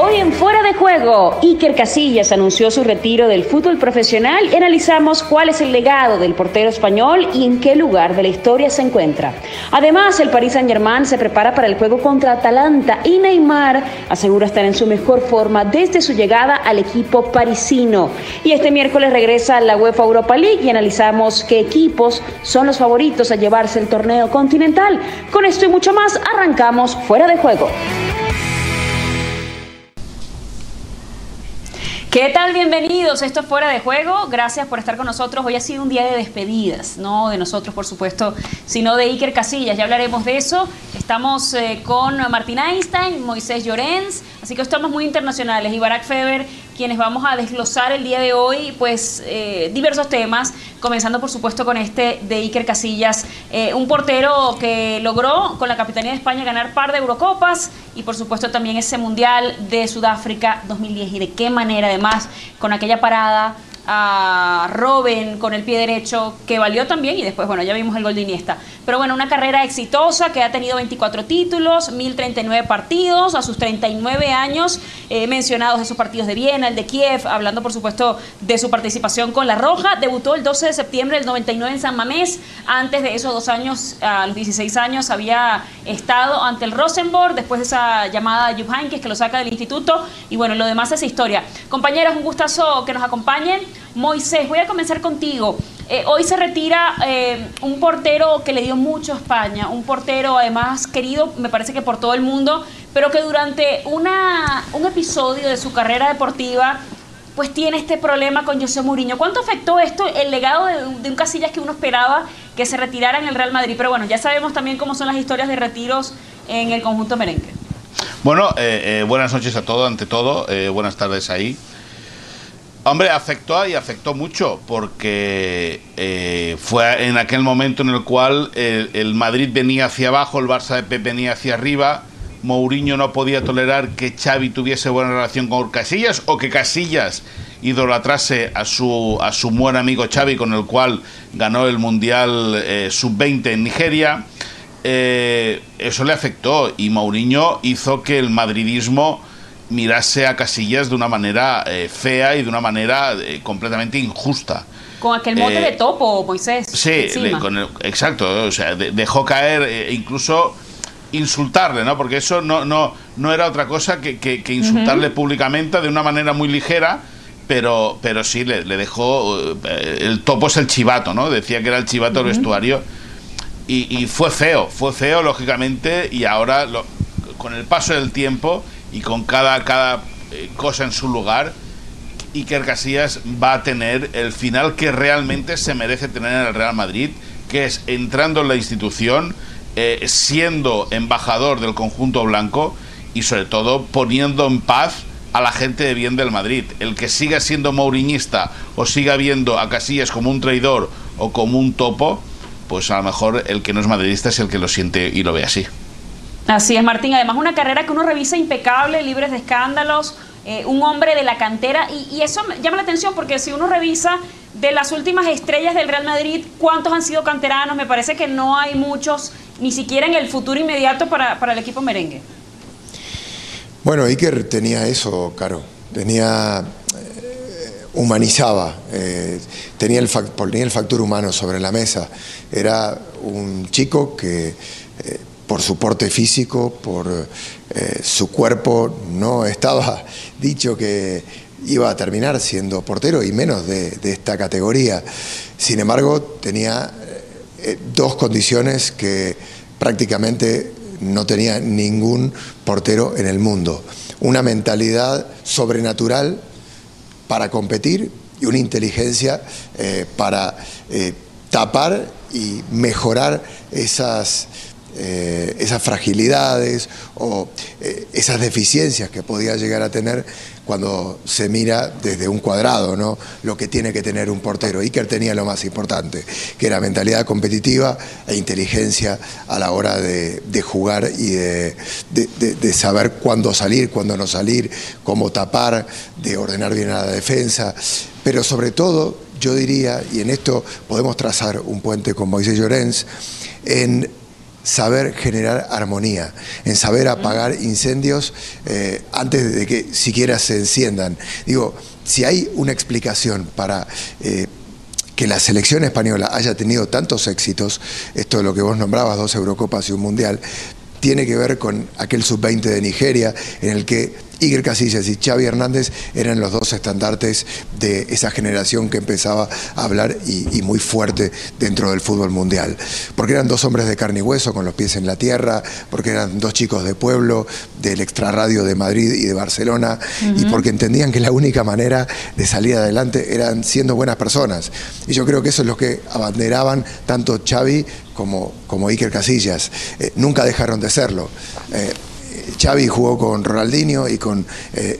Hoy en Fuera de Juego, Iker Casillas anunció su retiro del fútbol profesional y analizamos cuál es el legado del portero español y en qué lugar de la historia se encuentra. Además, el Paris Saint-Germain se prepara para el juego contra Atalanta y Neymar asegura estar en su mejor forma desde su llegada al equipo parisino. Y este miércoles regresa la UEFA Europa League y analizamos qué equipos son los favoritos a llevarse el torneo continental. Con esto y mucho más, arrancamos Fuera de Juego. ¿Qué tal? Bienvenidos. Esto es Fuera de Juego. Gracias por estar con nosotros. Hoy ha sido un día de despedidas, no de nosotros, por supuesto, sino de Iker Casillas. Ya hablaremos de eso. Estamos eh, con Martín Einstein, Moisés Llorens, así que estamos muy internacionales. Y Barack Feber, quienes vamos a desglosar el día de hoy, pues eh, diversos temas, comenzando por supuesto con este de Iker Casillas, eh, un portero que logró con la Capitanía de España ganar par de Eurocopas y por supuesto también ese Mundial de Sudáfrica 2010 y de qué manera además con aquella parada a Robin con el pie derecho, que valió también, y después, bueno, ya vimos el gol de Iniesta. Pero bueno, una carrera exitosa que ha tenido 24 títulos, 1039 partidos, a sus 39 años, eh, mencionados esos partidos de Viena, el de Kiev, hablando por supuesto de su participación con La Roja. Debutó el 12 de septiembre del 99 en San Mamés. Antes de esos dos años, a los 16 años, había estado ante el Rosenborg, después de esa llamada de Jupp que lo saca del instituto. Y bueno, lo demás es historia. Compañeros, un gustazo que nos acompañen. Moisés, voy a comenzar contigo. Eh, hoy se retira eh, un portero que le dio mucho a España, un portero además querido, me parece que por todo el mundo, pero que durante una, un episodio de su carrera deportiva pues tiene este problema con José Mourinho. ¿Cuánto afectó esto el legado de, un Casillas que uno esperaba que se retirara en el Real Madrid? Pero bueno, ya sabemos también cómo son las historias de retiros en el conjunto merengue. Bueno, eh, buenas noches a todos, ante todo, buenas tardes ahí. Hombre, afectó y afectó mucho, porque eh, fue en aquel momento en el cual el, Madrid venía hacia abajo, el Barça de Pep venía hacia arriba, Mourinho no podía tolerar que Xavi tuviese buena relación con Casillas o que Casillas idolatrase a su, a su buen amigo Xavi con el cual ganó el Mundial eh, Sub-20 en Nigeria. Eh, eso le afectó y Mourinho hizo que el madridismo mirase a Casillas de una manera eh, fea y de una manera eh, completamente injusta. Con aquel mote de eh, topo, Moisés. Sí, exacto. O sea, dejó caer incluso insultarle, ¿no? Porque eso no, no, no era otra cosa que, que, insultarle públicamente de una manera muy ligera, pero, pero sí le, dejó. El topo es el chivato, ¿no? Decía que era el chivato del vestuario. Y, y, fue feo, fue feo, lógicamente, y ahora, con el paso del tiempo y con cada, cada eh, cosa en su lugar, Iker Casillas va a tener el final que realmente se merece tener en el Real Madrid, que es entrando en la institución, eh, siendo embajador del conjunto blanco y sobre todo poniendo en paz a la gente de bien del Madrid. El que siga siendo mauriñista o siga viendo a Casillas como un traidor o como un topo, pues a lo mejor el que no es madridista es el que lo siente y lo ve así. Así es, Martín. Además, una carrera que uno revisa impecable, libres de escándalos, eh, un hombre de la cantera. Y, eso llama la atención porque si uno revisa de las últimas estrellas del Real Madrid, ¿cuántos han sido canteranos? Me parece que no hay muchos, ni siquiera en el futuro inmediato para, el equipo merengue. Bueno, Iker tenía eso, Caro. Tenía eh, humanizaba, eh, tenía, el tenía el factor humano sobre la mesa. Era un chico que por su porte físico, por eh, su cuerpo, no estaba dicho que iba a terminar siendo portero y menos de, esta categoría. Sin embargo, tenía eh, dos condiciones que prácticamente no tenía ningún portero en el mundo. Una mentalidad sobrenatural para competir y una inteligencia eh, para tapar y mejorar esas eh, esas fragilidades o eh, esas deficiencias que podía llegar a tener cuando se mira desde un cuadrado, ¿no? Lo que tiene que tener un portero. Iker tenía lo más importante, que era mentalidad competitiva e inteligencia a la hora de, jugar y de, de, saber cuándo salir, cuándo no salir, cómo tapar, de ordenar bien a la defensa. Pero sobre todo, yo diría, y en esto podemos trazar un puente con Moisés Llorens, en saber generar armonía, en saber apagar incendios eh, antes de que siquiera se enciendan. Digo, si hay una explicación para eh, que la selección española haya tenido tantos éxitos, esto es lo que vos nombrabas, dos Eurocopas y un Mundial, tiene que ver con aquel sub-20 de Nigeria, en el que Iker Casillas y Xavi Hernández eran los dos estandartes de esa generación que empezaba a hablar y, muy fuerte dentro del fútbol mundial. Porque eran dos hombres de carne y hueso, con los pies en la tierra, porque eran dos chicos de pueblo, del extrarradio de Madrid y de Barcelona, y porque entendían que la única manera de salir adelante eran siendo buenas personas. Y yo creo que eso es lo que abanderaban tanto Xavi como, como Iker Casillas. Eh, nunca dejaron de serlo. Eh, Xavi jugó con Ronaldinho y con eh,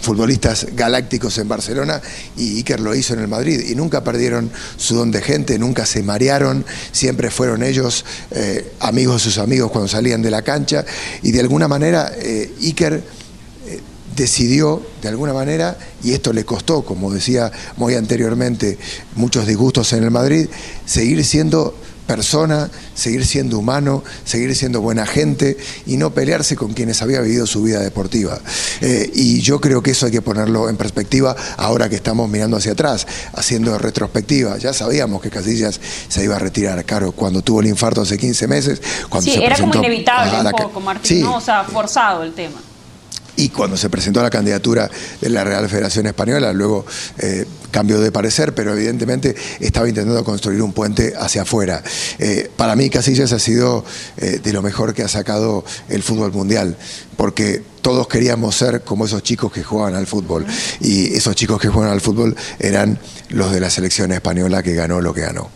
futbolistas galácticos en Barcelona y Iker lo hizo en el Madrid. Y nunca perdieron su don de gente, nunca se marearon, siempre fueron ellos eh, amigos de sus amigos cuando salían de la cancha. Y de alguna manera eh, Iker decidió de alguna manera, y esto le costó, como decía muy anteriormente, muchos disgustos en el Madrid, seguir siendo persona, seguir siendo humano, seguir siendo buena gente y no pelearse con quienes había vivido su vida deportiva. Eh, y yo creo que eso hay que ponerlo en perspectiva ahora que estamos mirando hacia atrás, haciendo retrospectiva. Ya sabíamos que Casillas se iba a retirar, claro, cuando tuvo el infarto hace 15 meses. Cuando sí, era como inevitable un poco, Martín, o sea, forzado el tema y cuando se presentó la candidatura de la Real Federación Española, luego eh, cambió de parecer, pero evidentemente estaba intentando construir un puente hacia afuera. Eh, para mí Casillas ha sido eh, de lo mejor que ha sacado el fútbol mundial, porque todos queríamos ser como esos chicos que jugaban al fútbol, y esos chicos que jugaban al fútbol eran los de la selección española que ganó lo que ganó.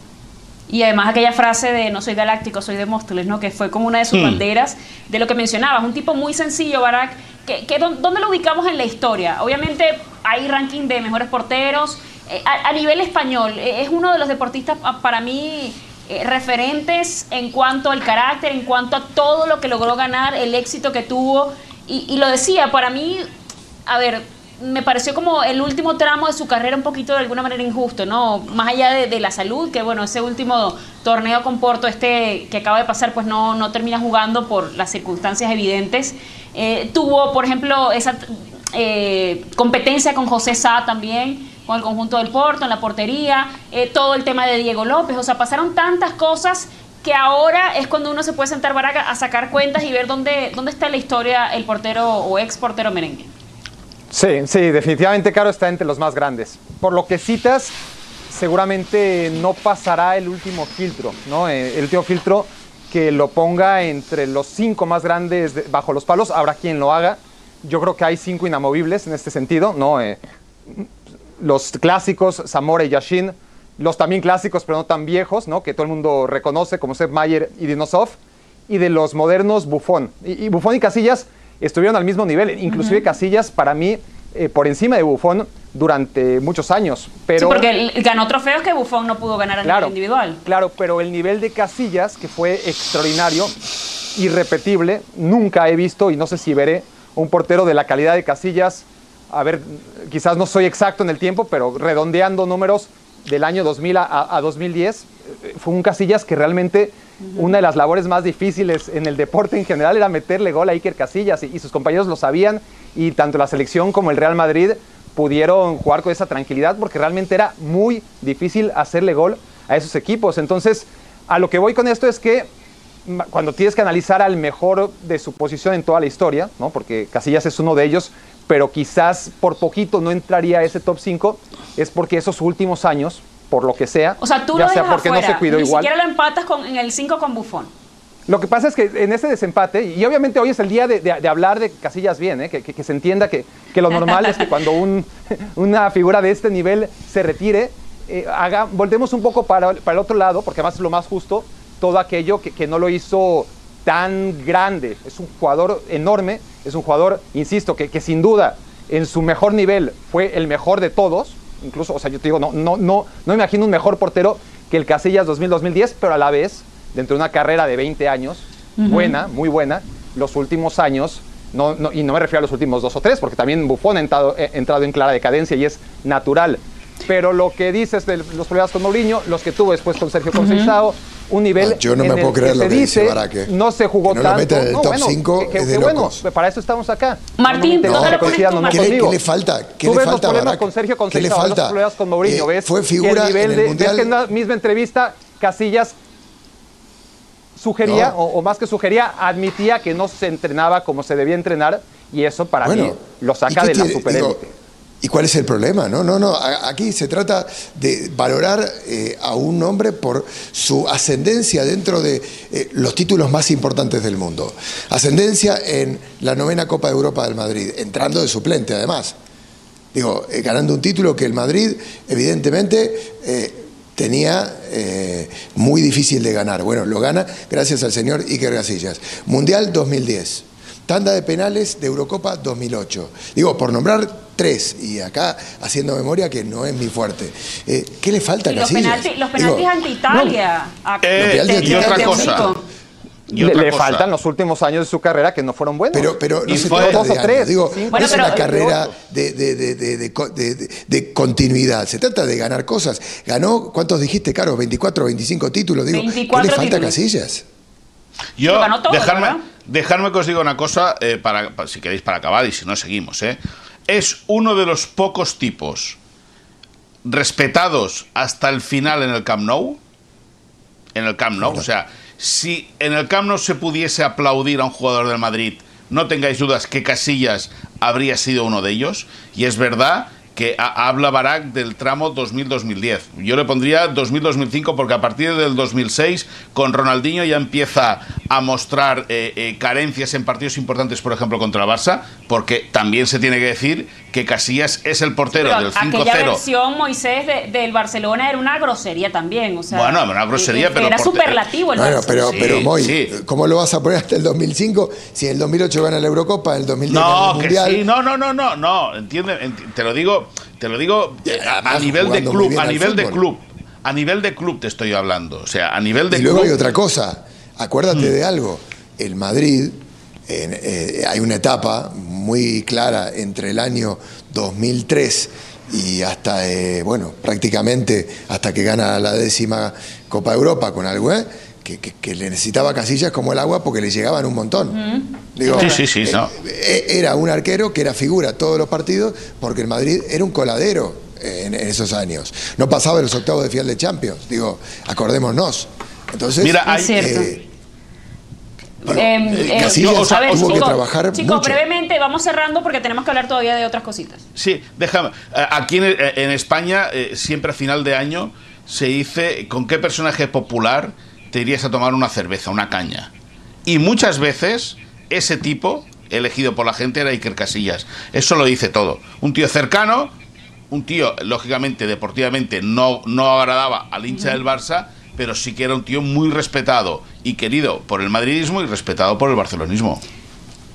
Y además aquella frase de no soy galáctico, soy de Móstoles, ¿no? que fue como una de sus hmm. banderas de lo que mencionabas. Un tipo muy sencillo, Barack. Que, ¿Dónde lo ubicamos en la historia? Obviamente hay ranking de mejores porteros. Eh, a, nivel español, eh, es uno de los deportistas ah, para mí eh, referentes en cuanto al carácter, en cuanto a todo lo que logró ganar, el éxito que tuvo. Y, y lo decía, para mí, a ver, me pareció como el último tramo de su carrera un poquito de alguna manera injusto, ¿no? Más allá de, la salud, que bueno, ese último torneo con Porto, este que acaba de pasar, pues no, no termina jugando por las circunstancias evidentes. Eh, tuvo, por ejemplo, esa eh, competencia con José Sá también, con el conjunto del Porto, en la portería, eh, todo el tema de Diego López, o sea, pasaron tantas cosas que ahora es cuando uno se puede sentar para a sacar cuentas y ver dónde, dónde está la historia el portero o ex portero merengue. Sí, sí, definitivamente Caro está entre los más grandes. Por lo que citas, seguramente no pasará el último filtro, ¿no? Eh, el último filtro que lo ponga entre los cinco más grandes bajo los palos, habrá quien lo haga. Yo creo que hay cinco inamovibles en este sentido, ¿no? Eh, los clásicos, Zamora y Yashin, los también clásicos, pero no tan viejos, ¿no? Que todo el mundo reconoce, como Sepp Mayer y Dinosov, y de los modernos, Buffon. Y, y Buffon y Casillas estuvieron al mismo nivel. Inclusive Casillas, para mí, eh, por encima de Buffon durante muchos años. Pero, sí, porque ganó trofeos que Buffon no pudo ganar a nivel individual. Claro, pero el nivel de Casillas, que fue extraordinario, irrepetible, nunca he visto y no sé si veré un portero de la calidad de Casillas. A ver, quizás no soy exacto en el tiempo, pero redondeando números del año 2000 a, a 2010, eh, fue un Casillas que realmente una de las labores más difíciles en el deporte en general era meterle gol a Iker Casillas y, sus compañeros lo sabían y tanto la selección como el Real Madrid pudieron jugar con esa tranquilidad porque realmente era muy difícil hacerle gol a esos equipos. Entonces, a lo que voy con esto es que cuando tienes que analizar al mejor de su posición en toda la historia, ¿no? porque Casillas es uno de ellos, pero quizás por poquito no entraría a ese top 5, es porque esos últimos años, por lo que sea. O sea, tú ya lo sea porque no se cuidó Ni igual. siquiera lo empatas con, en el 5 con Bufón. Lo que pasa es que en ese desempate, y obviamente hoy es el día de, hablar de Casillas bien, ¿eh? que, se entienda que, lo normal es que cuando un, una figura de este nivel se retire, eh, haga, voltemos un poco para, para, el otro lado, porque además es lo más justo, todo aquello que, no lo hizo tan grande. Es un jugador enorme, es un jugador, insisto, que, que sin duda en su mejor nivel fue el mejor de todos, incluso, o sea, yo te digo, no, no, no, no imagino un mejor portero que el Casillas 2000-2010, pero a la vez, dentro de una carrera de 20 años, buena, muy buena, los últimos años, no, y no me refiero a los últimos dos o tres, porque también Buffon ha entrado, entrado en clara decadencia y es natural. Pero lo que dices de los problemas con Mourinho, los que tuvo después con Sergio Conceição, un nivel. Ah, yo no en me el puedo creer que lo dice no se jugó Que no lo tanto. meten en el No, top bueno, cinco que- que- es de que bueno, locos. para eso estamos acá. Martín, No, no, ¿dónde no, lo ¿Qué le, conmigo. qué le falta? ¿Qué Tú le ves falta problemas con Sergio ¿Qué le los falta? problemas con Mourinho, ¿ves? fue que figura el nivel en el de, ves Mundial. que en la misma entrevista Casillas sugería, No. o, o más que sugería, admitía que no se entrenaba como se debía entrenar y eso para mí Bueno, lo ¿y saca de la superélite. ¿Y cuál es el problema? No, no, no. Aquí se trata de valorar eh, a un hombre por su ascendencia dentro de eh, los títulos más importantes del mundo. Ascendencia en la novena Copa de Europa del Madrid, entrando de suplente además. Digo, eh, ganando un título que el Madrid, evidentemente, tenía muy difícil de ganar. Bueno, lo gana gracias al señor Iker Casillas. Mundial 2010. Tanda de penales de Eurocopa 2008. Digo, por nombrar tres, y acá haciendo memoria que no es mi fuerte. Eh, ¿Qué le falta a los Casillas? penaltis, los Digo, penaltis ante Italia. a- Eh, Los penaltis Italia cosa. Y le otra le cosa. faltan los últimos años de su carrera que no fueron buenos. Pero, pero no se trata de años, tres, digo, cinco. no Bueno, es pero- una carrera de, de- de- de- de co- de- de- de continuidad, se trata de ganar cosas. Ganó, ¿cuántos dijiste, Caro? 24 o 25 títulos. Digo, 24 ¿qué le falta a títulos. Casillas? Yo, Lo ganó todo, dejarme, dejarme que os diga una cosa, eh, para, pa- si queréis para acabar y si no seguimos. eh. Es uno de los pocos tipos respetados hasta el final en el Camp Nou. En el Camp Nou. O sea, si en el Camp Nou se pudiese aplaudir a un jugador del Madrid, no tengáis dudas que Casillas habría sido uno de ellos. Y es verdad que ha- habla Barak del tramo 2000-2010. Yo le pondría 2000-2005 porque a partir del 2006 con Ronaldinho ya empieza a mostrar eh, eh, carencias en partidos importantes, por ejemplo, contra el Barça, porque también se tiene que decir que Casillas es el portero Pero del aquella 5-0. versión, Moisés, de- del Barcelona era una grosería también. O sea, Bueno, una grosería, eh, pero Era superlativo el Bueno, pero, Sí, pero Moy, sí. ¿cómo lo vas a poner hasta el 2005 si en el 2008 gana la Eurocopa, en el 2010 gana No, el que Mundial? sí, no, no, no, no, no, entiende, enti- te lo digo, te lo digo eh, a, nivel de club, a nivel de club, a nivel de club te estoy hablando, o sea, a nivel de Y luego club. hay otra cosa, acuérdate Mm. de algo, el Madrid, eh, hay una etapa muy clara entre el año 2003 y hasta, eh, bueno, prácticamente hasta que gana la décima Copa de Europa con algo, ¿eh? Que, que- que le necesitaba casillas como el agua porque le llegaban un montón. Digo, Sí, sí, sí, eh, no. eh, Era un arquero que era figura todos los partidos porque el Madrid era un coladero en, en esos años. No pasaba de los octavos de final de Champions. Digo, acordémonos. Entonces, Mira, hay- Es cierto. eh, Eh, eh, eh, Casillas a ver, tuvo que trabajar chicos, mucho. brevemente, vamos cerrando porque tenemos que hablar todavía de otras cositas. Sí, déjame. eh, Aquí en, en España, eh, siempre a final de año, se dice con qué personaje popular te irías a tomar una cerveza, una caña. Y muchas veces ese tipo, elegido por la gente, era Iker Casillas. Eso lo dice todo. Un tío cercano, un tío, lógicamente, deportivamente, no, no agradaba al hincha del Barça, pero sí que era un tío muy respetado y querido por el madridismo y respetado por el barcelonismo.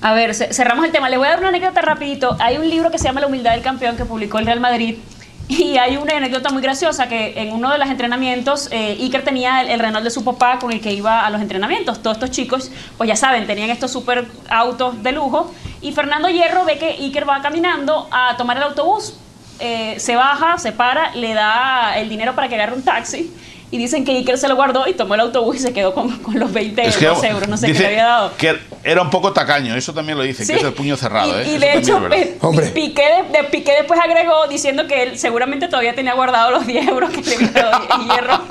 A ver, ce- cerramos el tema. Le voy a dar una anécdota rapidito. Hay un libro que se llama La humildad del campeón que publicó el Real Madrid. Y hay una anécdota muy graciosa que en uno de los entrenamientos eh, Iker tenía el, el Renault de su papá con el que iba a los entrenamientos. Todos estos chicos, pues ya saben, tenían estos super autos de lujo. Y Fernando Hierro ve que Iker va caminando a tomar el autobús. Eh, se baja, se para, le da el dinero para que agarre un taxi. Y dicen que Iker se lo guardó y tomó el autobús y se quedó con, con los 20 Es que euros, no sé qué le había dado. que era un poco tacaño, eso también lo dice, Sí. que es el puño cerrado. Y, ¿eh? y de hecho, Hombre. Piqué, de, Piqué después agregó diciendo que él seguramente todavía tenía guardado los 10 euros que le había dado hierro,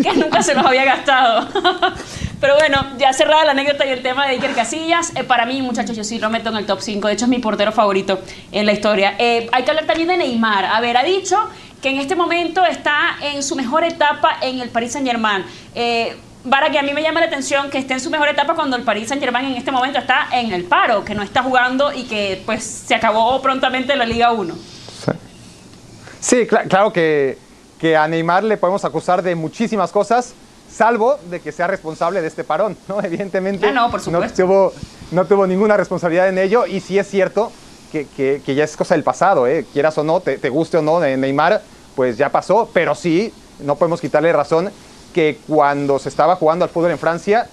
que nunca se los había gastado. Pero bueno, ya cerrada la anécdota y el tema de Iker Casillas, eh, para mí, muchachos, yo sí lo meto en el top 5. De hecho, es mi portero favorito en la historia. Eh, hay que hablar también de Neymar. A ver, ha dicho que en este momento está en su mejor etapa en el Paris Saint-Germain. Eh, para que a mí me llama la atención que esté en su mejor etapa cuando el Paris Saint Germain en este momento está en el paro, que no está jugando y que pues se acabó prontamente la Liga 1. Sí, cla- claro que, que a Neymar le podemos acusar de muchísimas cosas, salvo de que sea responsable de este parón, ¿no? Evidentemente. Ah, no, por supuesto. tuvo, no tuvo ninguna responsabilidad en ello y sí es cierto que, que- que ya es cosa del pasado, ¿eh? Quieras o no, te, te guste o no, de Neymar, pues ya pasó, pero sí, no podemos quitarle razón que cuando se estaba jugando al fútbol en Francia,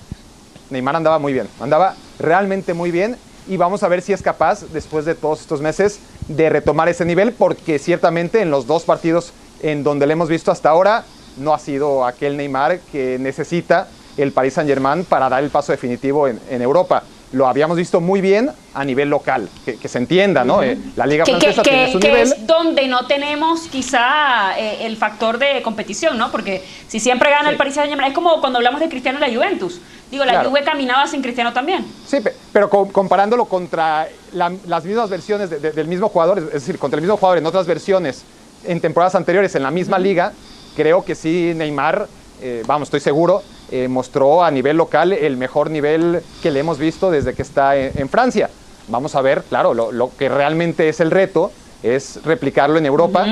Neymar andaba muy bien, andaba realmente muy bien y vamos a ver si es capaz, después de todos estos meses, de retomar ese nivel, porque ciertamente en los dos partidos en donde le hemos visto hasta ahora, no ha sido aquel Neymar que necesita el Paris Saint Germain para dar el paso definitivo en, en Europa lo habíamos visto muy bien a nivel local, que, se entienda, ¿no? Eh, la Liga Francesa tiene su nivel. es donde no tenemos quizá eh, el factor de competición, ¿no? Porque si siempre gana el Paris Saint-Germain, es como cuando hablamos de Cristiano y la Juventus. Digo, la Juve caminaba sin Cristiano también. Sí, pero comparándolo contra las mismas versiones del mismo jugador, es decir, contra el mismo jugador en otras versiones en temporadas anteriores en la misma liga, creo que sí Neymar, eh, vamos, estoy seguro, eh, mostró a nivel local el mejor nivel que le hemos visto desde que está en, Francia. Vamos a ver, claro, lo, que realmente es el reto es replicarlo en Europa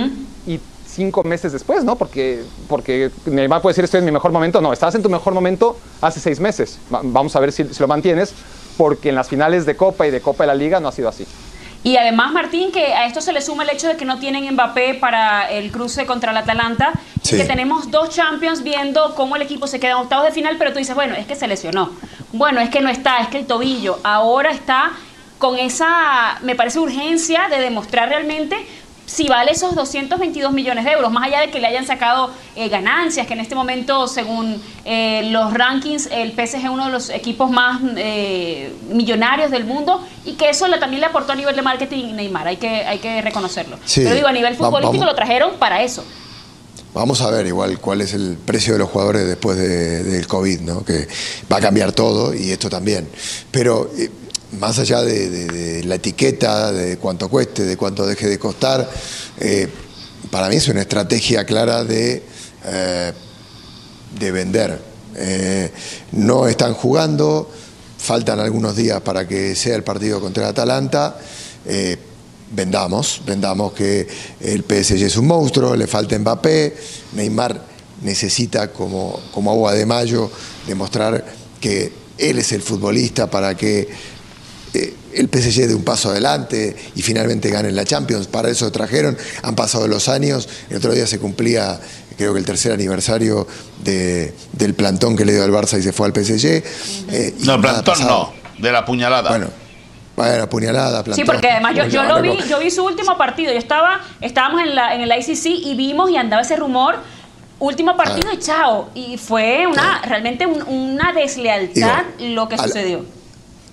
y cinco meses después, ¿no? Porque, porque Neymar puede decir estoy en mi mejor momento. No, estás en tu mejor momento hace seis meses. vamos a ver si, si lo mantienes, porque en las finales de Copa y de Copa de la Liga no ha sido así. Y además, Martín, que a esto se le suma el hecho de que no tienen Mbappé para el cruce contra el Atalanta y que tenemos dos Champions viendo cómo el equipo se queda en octavos de final, pero tú dices, bueno, es que se lesionó. Bueno, es que no está, es que el tobillo. Ahora está con esa, me parece, urgencia de demostrar realmente si vale esos 222 millones de euros, más allá de que le hayan sacado eh, ganancias, que en este momento, según eh, los rankings, el PSG es uno de los equipos más eh, millonarios del mundo y que eso también le aportó a nivel de marketing Neymar, hay que, hay que reconocerlo. Pero digo, a nivel futbolístico lo trajeron para eso. Vamos a ver igual cuál es el precio de los jugadores después del COVID, ¿no? que va a cambiar todo y esto también. Pero más allá de, la etiqueta, de cuánto cueste, de cuánto deje de costar, eh, para mí es una estrategia clara de, eh, de vender. Eh, no están jugando, faltan algunos días para que sea el partido contra el Atalanta. vendamos, vendamos que el PSG es un monstruo, le falta Mbappé, Neymar necesita como, como agua de mayo demostrar que él es el futbolista para que eh, el PSG de un paso adelante y finalmente ganen la Champions. Para eso trajeron, han pasado los años. El otro día se cumplía, creo que el tercer aniversario del plantón que le dio al Barça y se fue al PSG. Eh, no, el plantón no, de la puñalada. Bueno, bueno, puñalada, plantón. Sí, porque además yo, lo vi, yo vi su último partido. Yo estaba, estábamos en, la, en el ICC y vimos y andaba ese rumor último partido y chao. Y fue una realmente una deslealtad lo que sucedió.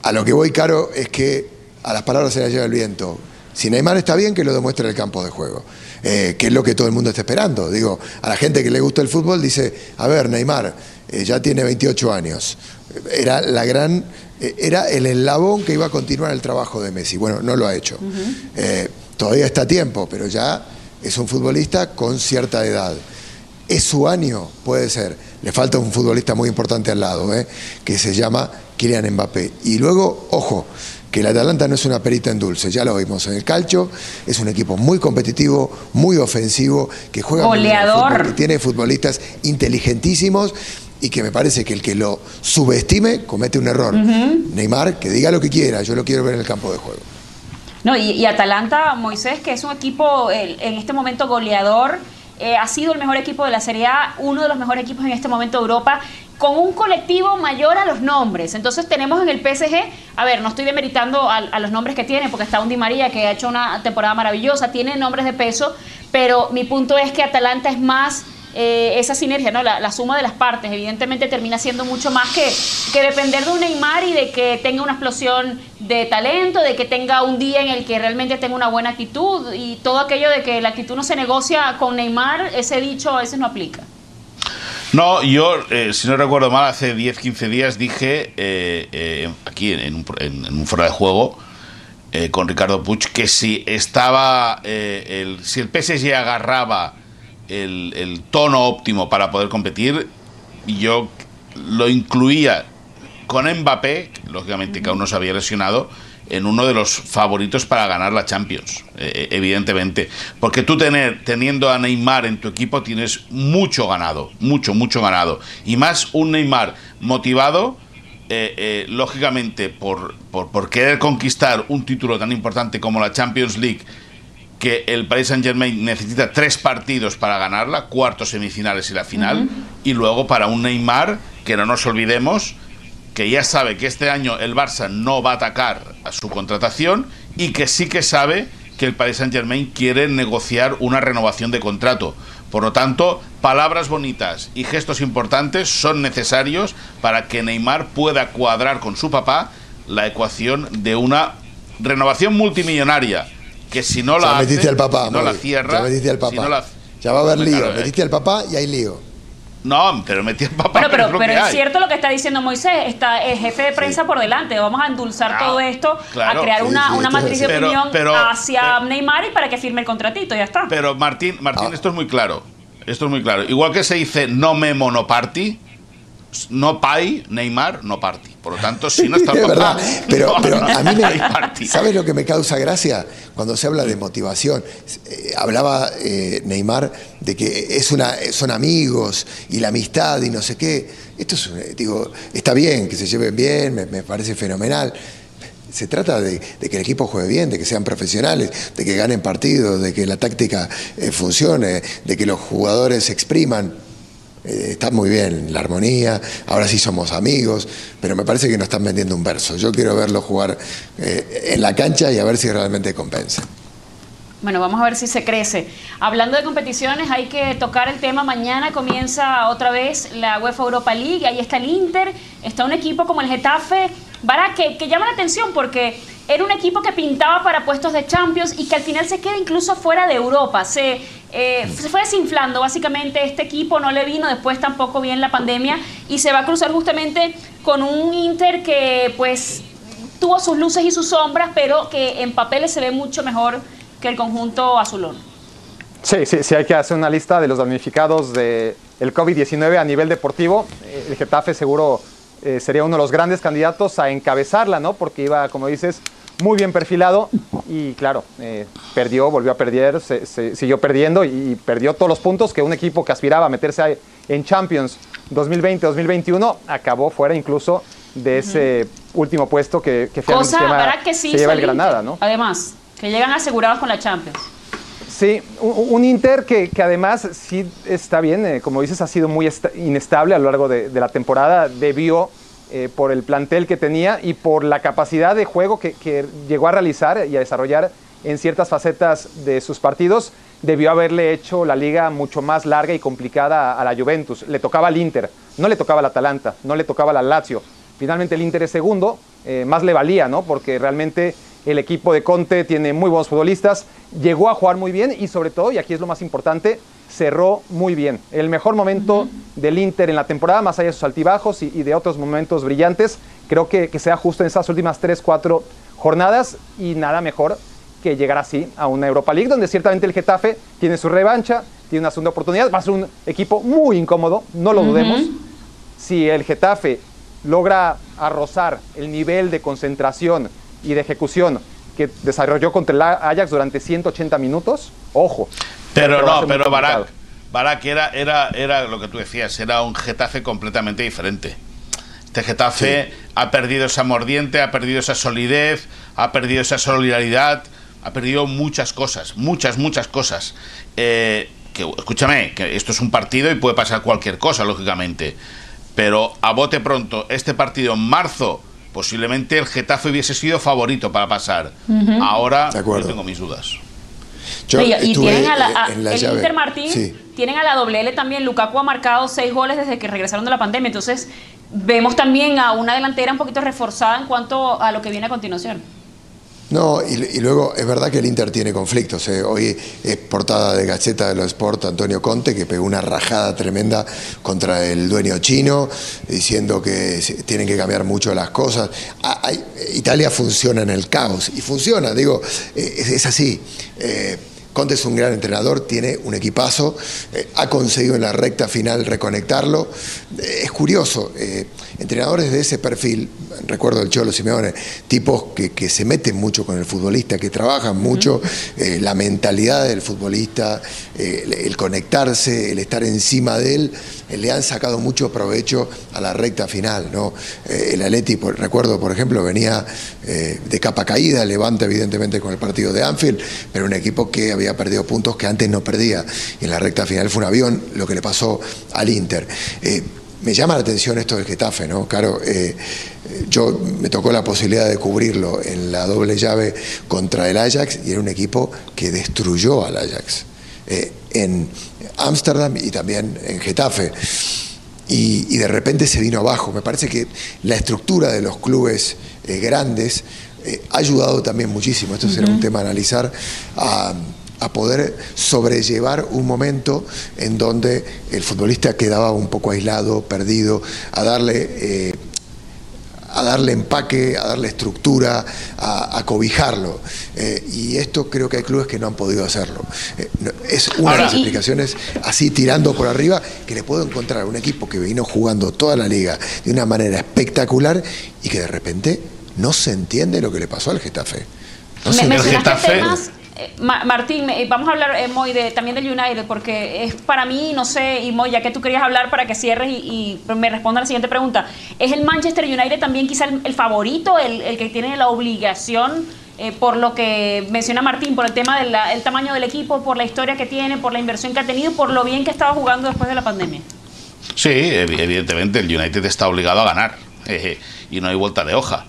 A lo que voy, Caro, es que a las palabras se las lleva el viento. Si Neymar está bien, que lo demuestre en el campo de juego. Eh, que es lo que todo el mundo está esperando. Digo, a la gente que le gusta el fútbol dice, a ver, Neymar, eh, ya tiene 28 años. Era la gran, eh, era el eslabón que iba a continuar el trabajo de Messi. Bueno, no lo ha hecho. todavía está a tiempo, pero ya es un futbolista con cierta edad. Es su año, puede ser. Le falta un futbolista muy importante al lado, que se llama Kylian Mbappé. Y luego, ojo, que el Atalanta no es una perita en dulce, ya lo vimos en el calcio, es un equipo muy competitivo, muy ofensivo, que juega Goleador. que tiene futbolistas inteligentísimos y que me parece que el que lo subestime comete un error. Neymar, que diga lo que quiera, yo lo quiero ver en el campo de juego. No, y, Atalanta, Moisés, que es un equipo en este momento goleador, eh, ha sido el mejor equipo de la Serie A, uno de los mejores equipos en este momento de Europa con un colectivo mayor a los nombres. Entonces tenemos en el PSG, a ver, no estoy demeritando a, los nombres que tiene, porque está un Di María que ha hecho una temporada maravillosa, tiene nombres de peso, pero mi punto es que Atalanta es más eh, esa sinergia, ¿no? La, suma de las partes, evidentemente termina siendo mucho más que, que depender de un Neymar y de que tenga una explosión de talento, de que tenga un día en el que realmente tenga una buena actitud y todo aquello de que la actitud no se negocia con Neymar, ese dicho a veces no aplica. No, yo, eh, si no recuerdo mal, hace 10, 15 días dije eh, eh, aquí en un, en, fuera de juego con Ricardo Puig que si estaba, el, si el PSG agarraba el, el, tono óptimo para poder competir, yo lo incluía con Mbappé, lógicamente que aún no se había lesionado, en uno de los favoritos para ganar la Champions, eh, eh, evidentemente. Porque tú tener, teniendo a Neymar en tu equipo tienes mucho ganado, mucho, mucho ganado. Y más un Neymar motivado, eh, lógicamente, por, por, querer conquistar un título tan importante como la Champions League, que el Paris Saint Germain necesita tres partidos para ganarla, cuartos, semifinales y la final, y luego para un Neymar, que no nos olvidemos, que ya sabe que este año el Barça no va a atacar a su contratación y que sí que sabe que el Paris Saint Germain quiere negociar una renovación de contrato. Por lo tanto, palabras bonitas y gestos importantes son necesarios para que Neymar pueda cuadrar con su papá la ecuación de una renovación multimillonaria que si no la metiste hace, papá, no la cierra, Ya metiste al papá. si no la- Ya va a haber lío. claro, eh. Metiste al papá y hay lío. No, pero metí papá. Bueno, pero, es lo pero es cierto lo que está diciendo Moisés, está el jefe de prensa por delante, vamos a endulzar Claro, todo esto, claro. a crear Sí, una, sí, una es matriz de. Pero- opinión pero- hacia pero- Neymar y para que firme el contratito, ya está. Pero Martín, Martín, Ah. esto es muy claro. Esto es muy claro. Igual que se dice no me monoparty, no pay, Neymar, no party. Por lo tanto, si no está el Es papá, verdad, pero, no pero a mí me. ¿Sabes lo que me causa gracia? Cuando se habla de motivación. Eh, hablaba eh, Neymar de que es una, son amigos y la amistad y no sé qué. Esto es, un- digo, está bien que se lleven bien, me, me parece fenomenal. Se trata de, de que el equipo juegue bien, de que sean profesionales, de que ganen partidos, de que la táctica eh, funcione, de que los jugadores se expriman. Eh, está muy bien la armonía, ahora sí somos amigos, pero me parece que nos están vendiendo un verso. Yo quiero verlo jugar eh, en la cancha y a ver si realmente compensa. Bueno, vamos a ver si se crece. Hablando de competiciones, hay que tocar el tema. Mañana comienza otra vez la UEFA Europa League. Ahí está el Inter, está un equipo como el Getafe. Que, que llama la atención porque era un equipo que pintaba para puestos de Champions y que al final se queda incluso fuera de Europa. Se, eh, se fue desinflando básicamente este equipo, no le vino después tampoco bien la pandemia y se va a cruzar justamente con un Inter que pues tuvo sus luces y sus sombras, pero que en papeles se ve mucho mejor que el conjunto azulón. Sí, sí, sí, hay que hacer una lista de los damnificados del COVID-19 a nivel deportivo. El Getafe seguro eh, sería uno de los grandes candidatos a encabezarla, ¿no? Porque iba, como dices, muy bien perfilado y claro, eh, perdió, volvió a perder, se, se siguió perdiendo y perdió todos los puntos que un equipo que aspiraba a meterse a- en Champions 2020-2021 acabó fuera incluso de ese último puesto que, que finalmente Cosa, se, llama- ¿verdad que sí? se lleva el Granada? ¿no? Además, que llegan asegurados con la Champions. Sí, un, Inter que, que además sí está bien, eh, como dices, ha sido muy esta- inestable a lo largo de, la temporada, debió eh, por el plantel que tenía y por la capacidad de juego que, llegó a realizar y a desarrollar en ciertas facetas de sus partidos, debió haberle hecho la liga mucho más larga y complicada a, a la Juventus. Le tocaba al Inter, no le tocaba al Atalanta, no le tocaba al Lazio. Finalmente el Inter es segundo, eh, más le valía, ¿no? Porque realmente el equipo de Conte tiene muy buenos futbolistas, llegó a jugar muy bien y sobre todo, y aquí es lo más importante, cerró muy bien. El mejor momento del Inter en la temporada, más allá de sus altibajos y, y de otros momentos brillantes, creo que, que sea justo en esas últimas 3, 4 jornadas y nada mejor que llegar así a una Europa League, donde ciertamente el Getafe tiene su revancha, tiene una segunda oportunidad, va a ser un equipo muy incómodo, no lo dudemos. Si el Getafe logra arrozar el nivel de concentración y de ejecución que desarrolló contra el Ajax durante 180 minutos, ojo. Pero no, pero Barak. Barak era, era, era lo que tú decías, era un Getafe completamente diferente. Este Getafe ha perdido esa mordiente, ha perdido esa solidez, ha perdido esa solidaridad, ha perdido muchas cosas, muchas, muchas cosas. Eh, que, escúchame, que esto es un partido y puede pasar cualquier cosa, lógicamente. Pero a bote pronto, este partido en marzo, posiblemente el Getafe hubiese sido favorito para pasar. Ahora De acuerdo. yo tengo mis dudas. Yo Oye, y estuve, tienen a la, a- en la el llave. Inter Martín, Sí. tienen a la doble L también. Lukaku ha marcado seis goles desde que regresaron de la pandemia. Entonces, vemos también a una delantera un poquito reforzada en cuanto a lo que viene a continuación. No, y, luego es verdad que el Inter tiene conflictos. eh. Hoy es portada de Gaceta de los Sport Antonio Conte, que pegó una rajada tremenda contra el dueño chino, diciendo que tienen que cambiar mucho las cosas. Ah, Italia funciona en el caos, y funciona, digo, eh, es, es así. Eh, Conte es un gran entrenador, tiene un equipazo, eh, ha conseguido en la recta final reconectarlo. Eh, es curioso, eh, entrenadores de ese perfil, recuerdo el Cholo Simeone, tipos que, que se meten mucho con el futbolista, que trabajan mucho la mentalidad del futbolista, el, el conectarse, el estar encima de él, le han sacado mucho provecho a la recta final. ¿no? Eh, el Atleti, por- recuerdo, por ejemplo, venía eh, de capa caída, levanta evidentemente con el partido de Anfield, pero un equipo que había perdido puntos que antes no perdía. Y en la recta final fue un avión lo que le pasó al Inter. Eh, me llama la atención esto del Getafe, ¿no? Claro, eh, eh, yo me tocó la posibilidad de cubrirlo en la doble llave contra el Ajax y era un equipo que destruyó al Ajax. Eh, en Ámsterdam y también en Getafe. Y, de repente se vino abajo. Me parece que la estructura de los clubes eh, grandes ha ayudado también muchísimo. Esto será un tema a analizar. A, a poder sobrellevar un momento en donde el futbolista quedaba un poco aislado, perdido, a darle, eh, a darle empaque, a darle estructura, a, cobijarlo. Eh, y esto creo que hay clubes que no han podido hacerlo. Eh, es una de las explicaciones, así tirando por arriba, que le puedo encontrar a un equipo que vino jugando toda la liga de una manera espectacular y que de repente no se entiende lo que le pasó al Getafe. No se el Getafe. Eh, Martín, eh, vamos a hablar, eh, Moy, de, también del United, porque es para mí, no sé, y Moy, ya que tú querías hablar para que cierres y, me responda la siguiente pregunta, ¿es el Manchester United también quizá el, favorito, el, que tiene la obligación, por lo que menciona Martín, por el tema del tamaño del equipo, por la historia que tiene, por la inversión que ha tenido, por lo bien que estaba jugando después de la pandemia? Sí, evidentemente el United está obligado a ganar y no hay vuelta de hoja.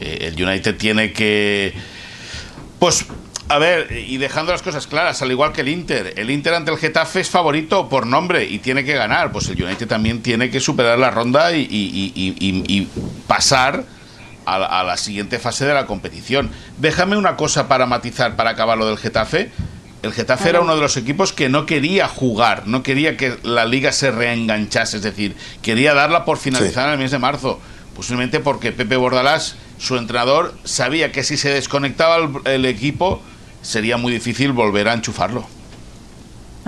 el United tiene que... Pues a ver, y dejando las cosas claras, al igual que el Inter, el Inter ante el Getafe es favorito por nombre y tiene que ganar. Pues el United también tiene que superar la ronda y, pasar a la, siguiente fase de la competición. Déjame una cosa para matizar, para acabar lo del Getafe. El Getafe era uno de los equipos que no quería jugar, no quería que la liga se reenganchase, es decir, quería darla por finalizar en el mes de marzo. Posiblemente porque Pepe Bordalás, su entrenador, sabía que si se desconectaba el equipo sería muy difícil volver a enchufarlo.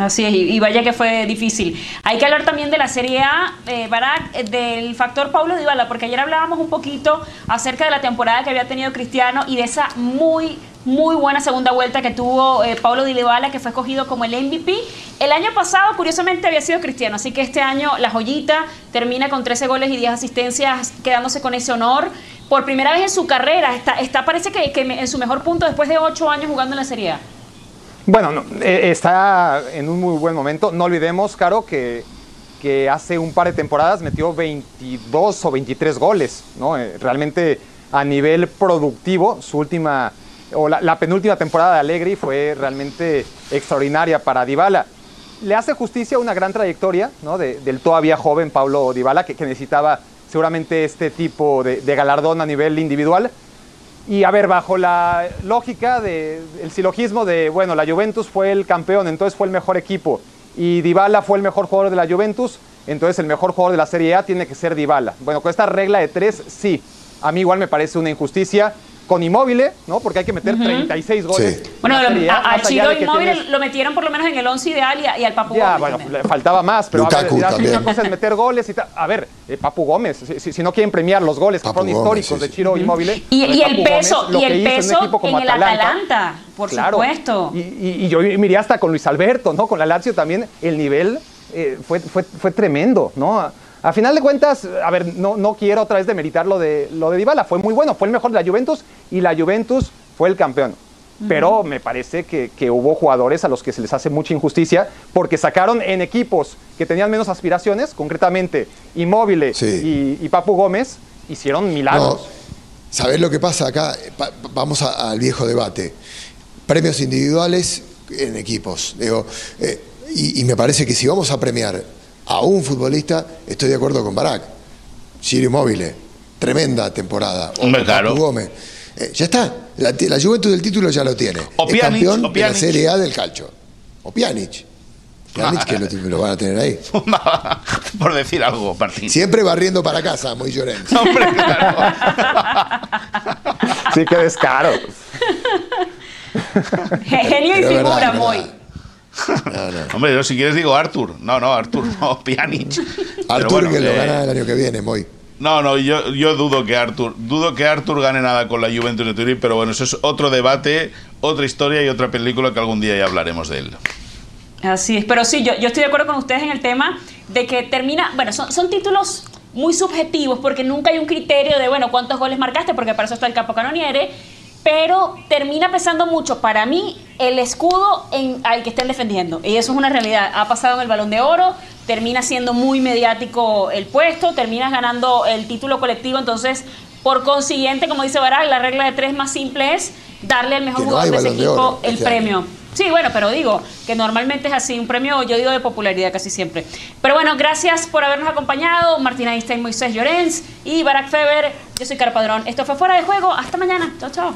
Así es, y vaya que fue difícil. Hay que hablar también de la Serie A, eh, eh, del factor Paulo Dybala, porque ayer hablábamos un poquito acerca de la temporada que había tenido Cristiano y de esa muy, muy buena segunda vuelta que tuvo eh, Paulo Dybala, que fue escogido como el MVP. El año pasado, curiosamente, había sido Cristiano, así que este año la joyita termina con 13 goles y 10 asistencias, quedándose con ese honor. Por primera vez en su carrera, está, está parece que, que en su mejor punto después de 8 años jugando en la Serie A. Bueno, eh, está en un muy buen momento. No olvidemos, Caro, que, que hace un par de temporadas metió 22 o 23 goles, ¿no? Eh, realmente a nivel productivo, su última, o la, penúltima temporada de Allegri fue realmente extraordinaria para Dybala. Le hace justicia una gran trayectoria, ¿no? del todavía joven Pablo Dybala, que, necesitaba seguramente este tipo de, de galardón a nivel individual y a ver, bajo la lógica del silogismo de, bueno, la Juventus fue el campeón, entonces fue el mejor equipo, y Dybala fue el mejor jugador de la Juventus, entonces el mejor jugador de la Serie A tiene que ser Dybala. Bueno, con esta regla de tres, sí. A mí igual me parece una injusticia con Inmóvil, ¿no? Porque hay que meter 36 goles. Bueno, a, a Chiro Inmóvil lo metieron por lo menos en el 11 ideal y, al Papu ya, bueno, le faltaba más, pero a ver, una cosa es meter goles y tal. A ver, eh, Papu Gómez, si, no quieren premiar los goles que fueron históricos de Chiro Inmóvil. Y, el peso, y el peso en, el Atalanta, por supuesto. Y, yo miré hasta con Luis Alberto, ¿no? Con la Lazio también, el nivel eh, fue, fue, fue tremendo, ¿no? A final de cuentas, a ver, no, no quiero otra vez demeritar lo de, lo de Dybala, fue muy bueno, fue el mejor de la Juventus y la Juventus fue el campeón. Pero me parece que, hubo jugadores a los que se les hace mucha injusticia porque sacaron en equipos que tenían menos aspiraciones, concretamente Inmóvil y, Papu Gómez, hicieron milagros. ¿Sabés lo que pasa acá? vamos al viejo debate. Premios individuales en equipos. Digo, eh, y, y me parece que si vamos a premiar a un futbolista, estoy de acuerdo con Barak. Sirio Móvil, tremenda temporada. O Gómez. Eh, ya está, la, la, Juventus del título ya lo tiene. O es campeón de la Serie A del calcio. O Pjanic. Pjanic que lo, van a tener ahí. Por decir algo, Martín. Siempre barriendo para casa, muy llorente. Hombre, claro. sí, qué descaro. Genio y figura, muy. Hombre, yo si quieres digo Arthur. No, no, Arthur, no, Pjanic. Arthur que lo gana el año que viene, muy. No, no, yo, yo dudo que Arthur, dudo que Arthur gane nada con la Juventus de Turín, pero bueno, eso es otro debate, otra historia y otra película que algún día ya hablaremos de él. Así es, pero sí, yo, yo estoy de acuerdo con ustedes en el tema de que termina, bueno, son, son títulos muy subjetivos porque nunca hay un criterio de, bueno, cuántos goles marcaste, porque para eso está el capo canoniere pero termina pesando mucho para mí el escudo en, al que estén defendiendo. Y eso es una realidad. Ha pasado en el balón de oro, termina siendo muy mediático el puesto, terminas ganando el título colectivo, entonces, por consiguiente, como dice Barak, la regla de tres más simple es darle al mejor jugador de ese equipo el este premio. Sí, bueno, pero digo que normalmente es así, un premio, yo digo de popularidad casi siempre. Pero bueno, gracias por habernos acompañado, Martín Einstein, Moisés Llorens y Barack Feber. Yo soy Cara Padrón. Esto fue Fuera de Juego. Hasta mañana. Chao, chao.